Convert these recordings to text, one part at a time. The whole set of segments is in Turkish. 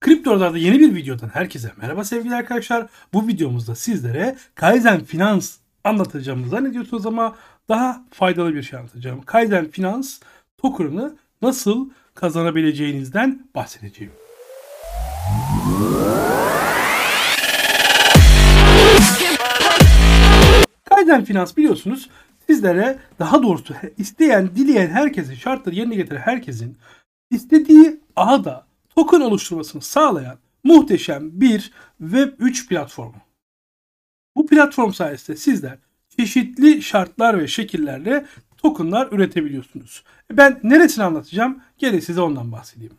Kriptolarda yeni bir videodan herkese merhaba sevgili arkadaşlar. Bu videomuzda sizlere Kaizen Finans anlatacağımı zannediyorsunuz ama daha faydalı bir şey anlatacağım. Kaizen Finans token'ını nasıl kazanabileceğinizden bahsedeceğim. Kaizen Finans biliyorsunuz sizlere daha doğrusu isteyen, dileyen herkesin, şartları yerine getiren herkesin istediği ağda token oluşturmasını sağlayan muhteşem bir Web3 platformu. Bu platform sayesinde sizler çeşitli şartlar ve şekillerle tokenlar üretebiliyorsunuz. Ben neresini anlatacağım? Gelin size ondan bahsedeyim.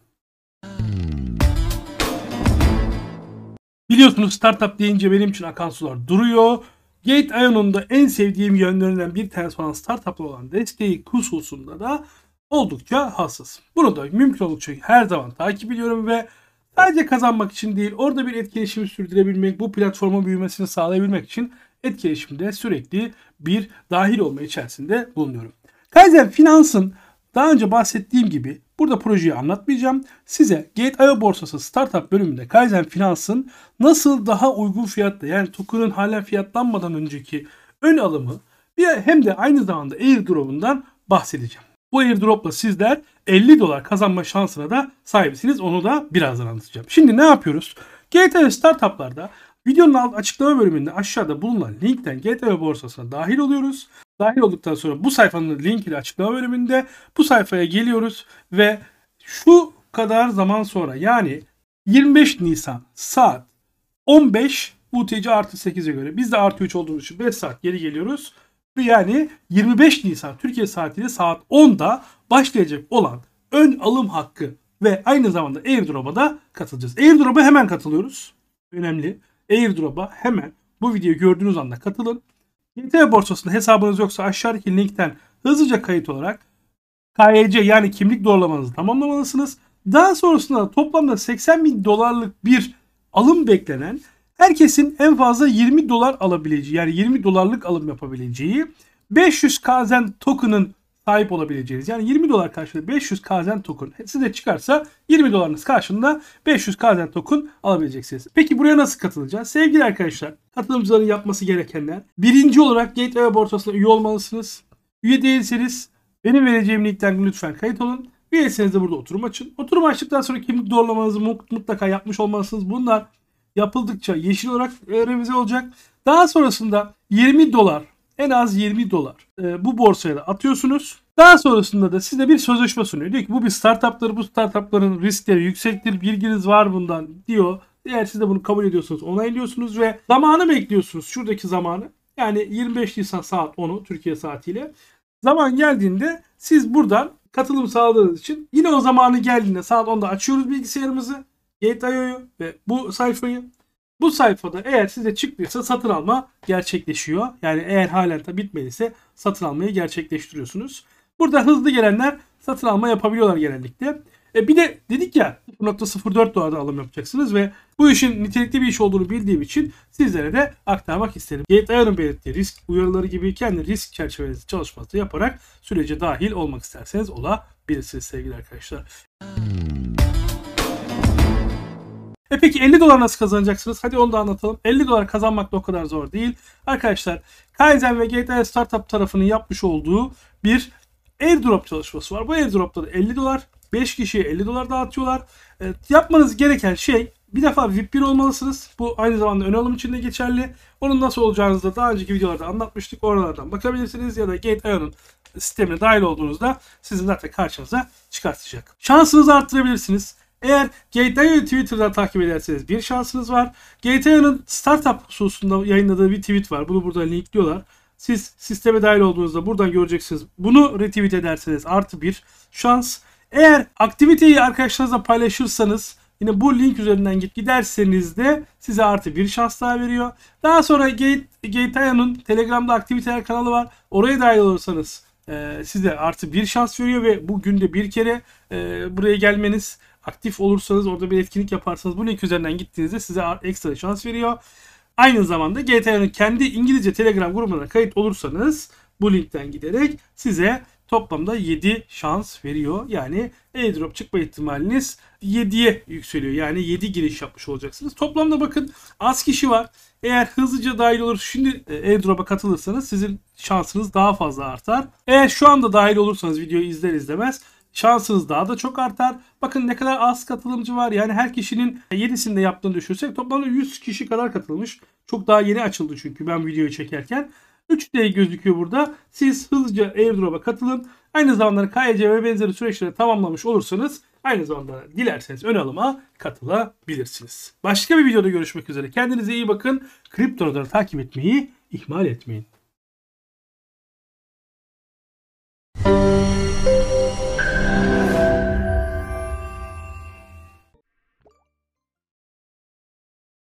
Biliyorsunuz startup deyince benim için akan sular duruyor. Gate.io'nun da en sevdiğim yönlerinden bir tanesi olan startup'la olan desteği hususunda da oldukça hassas. Bunu da mümkün oldukça her zaman takip ediyorum ve sadece kazanmak için değil orada bir etkileşimi sürdürebilmek, bu platforma büyümesini sağlayabilmek için etkileşimde sürekli bir dahil olma içerisinde bulunuyorum. Kaizen Finans'ın daha önce bahsettiğim gibi burada projeyi anlatmayacağım. Size Gate.io borsası startup bölümünde Kaizen Finans'ın nasıl daha uygun fiyatta yani token'ın hala fiyatlanmadan önceki ön alımı hem de aynı zamanda airdrop'undan bahsedeceğim. Bu airdropla sizler 50 dolar kazanma şansına da sahipsiniz. Onu da birazdan anlatacağım. Şimdi ne yapıyoruz? GTA Startup'larda videonun alt açıklama bölümünde aşağıda bulunan linkten GTA borsasına dahil oluyoruz. Dahil olduktan sonra bu sayfanın link açıklama bölümünde bu sayfaya geliyoruz ve şu kadar zaman sonra yani 25 Nisan saat 15 UTC artı 8'e göre biz de artı 3 olduğumuz için 5 saat geri geliyoruz. Yani 25 Nisan Türkiye saatiyle saat 10'da başlayacak olan ön alım hakkı ve aynı zamanda airdrop'a da katılacağız. Airdrop'a hemen katılıyoruz. Önemli. Airdrop'a hemen bu videoyu gördüğünüz anda katılın. YT borsasında hesabınız yoksa aşağıdaki linkten hızlıca kayıt olarak KYC yani kimlik doğrulamanızı tamamlamalısınız. Daha sonrasında toplamda 80 bin dolarlık bir alım beklenen herkesin en fazla 20 dolar alabileceği yani 20 dolarlık alım yapabileceği 500 Kazen token'ın sahip olabileceğiniz yani 20 dolar karşılığı 500 Kazen token size çıkarsa 20 dolarınız karşılığında 500 Kazen token alabileceksiniz. Peki buraya nasıl katılacağız? Sevgili arkadaşlar katılımcıların yapması gerekenler birinci olarak Gateway borsasına üye olmalısınız. Üye değilseniz benim vereceğim linkten lütfen kayıt olun. Üyeyseniz de burada oturum açın. Oturum açtıktan sonra kimlik doğrulamanızı mutlaka yapmış olmalısınız. Bunlar yapıldıkça yeşil olarak e, revize olacak. Daha sonrasında 20 dolar en az 20 dolar e, bu borsaya da atıyorsunuz. Daha sonrasında da size bir sözleşme sunuyor. Diyor ki bu bir startuptır. Bu startupların riskleri yüksektir. Bilginiz var bundan diyor. Eğer siz de bunu kabul ediyorsanız onaylıyorsunuz ve zamanı bekliyorsunuz. Şuradaki zamanı. Yani 25 Nisan saat 10'u Türkiye saatiyle. Zaman geldiğinde siz buradan katılım sağladığınız için yine o zamanı geldiğinde saat 10'da açıyoruz bilgisayarımızı. Gate.io'yu ve bu sayfayı. Bu sayfada eğer size çıktıysa satın alma gerçekleşiyor. Yani eğer halen de bitmediyse satın almayı gerçekleştiriyorsunuz. Burada hızlı gelenler satın alma yapabiliyorlar genellikle. E bir de dedik ya 0.04 dolarda alım yapacaksınız ve bu işin nitelikli bir iş olduğunu bildiğim için sizlere de aktarmak isterim. Gate.io'nun belirttiği risk uyarıları gibi kendi risk çerçevesi çalışması yaparak sürece dahil olmak isterseniz olabilirsiniz sevgili arkadaşlar. E peki 50 dolar nasıl kazanacaksınız? Hadi onu da anlatalım. 50 dolar kazanmak da o kadar zor değil. Arkadaşlar Kaizen ve GTA Startup tarafının yapmış olduğu bir airdrop çalışması var. Bu airdropta da 50 dolar 5 kişiye 50 dolar dağıtıyorlar. E, yapmanız gereken şey bir defa VIP1 olmalısınız. Bu aynı zamanda ön alım için de geçerli. Onun nasıl olacağınızı da daha önceki videolarda anlatmıştık. Oralardan bakabilirsiniz ya da Gate.io'nun sistemine dahil olduğunuzda sizin zaten karşınıza çıkartacak. Şansınızı arttırabilirsiniz. Eğer GTA'yı Twitter'dan takip ederseniz bir şansınız var. GTA'nın startup hususunda yayınladığı bir tweet var. Bunu burada linkliyorlar. Siz sisteme dahil olduğunuzda buradan göreceksiniz. Bunu retweet ederseniz artı bir şans. Eğer aktiviteyi arkadaşlarınızla paylaşırsanız yine bu link üzerinden git giderseniz de size artı bir şans daha veriyor. Daha sonra GTA'nın Telegram'da aktiviteler kanalı var. Oraya dahil olursanız e, size artı bir şans veriyor ve bu günde bir kere e, buraya gelmeniz aktif olursanız orada bir etkinlik yaparsanız bu link üzerinden gittiğinizde size ekstra şans veriyor. Aynı zamanda GTA'nın kendi İngilizce Telegram grubuna kayıt olursanız bu linkten giderek size toplamda 7 şans veriyor. Yani airdrop çıkma ihtimaliniz 7'ye yükseliyor. Yani 7 giriş yapmış olacaksınız. Toplamda bakın az kişi var. Eğer hızlıca dahil olur şimdi e, airdrop'a katılırsanız sizin şansınız daha fazla artar. Eğer şu anda dahil olursanız videoyu izler izlemez şansınız daha da çok artar. Bakın ne kadar az katılımcı var. Yani her kişinin 7'sinde yaptığını düşünürsek toplamda 100 kişi kadar katılmış. Çok daha yeni açıldı çünkü ben videoyu çekerken. 3D gözüküyor burada. Siz hızlıca airdrop'a katılın. Aynı zamanda KYC ve benzeri süreçleri tamamlamış olursanız aynı zamanda dilerseniz ön alıma katılabilirsiniz. Başka bir videoda görüşmek üzere. Kendinize iyi bakın. Kriptoları takip etmeyi ihmal etmeyin.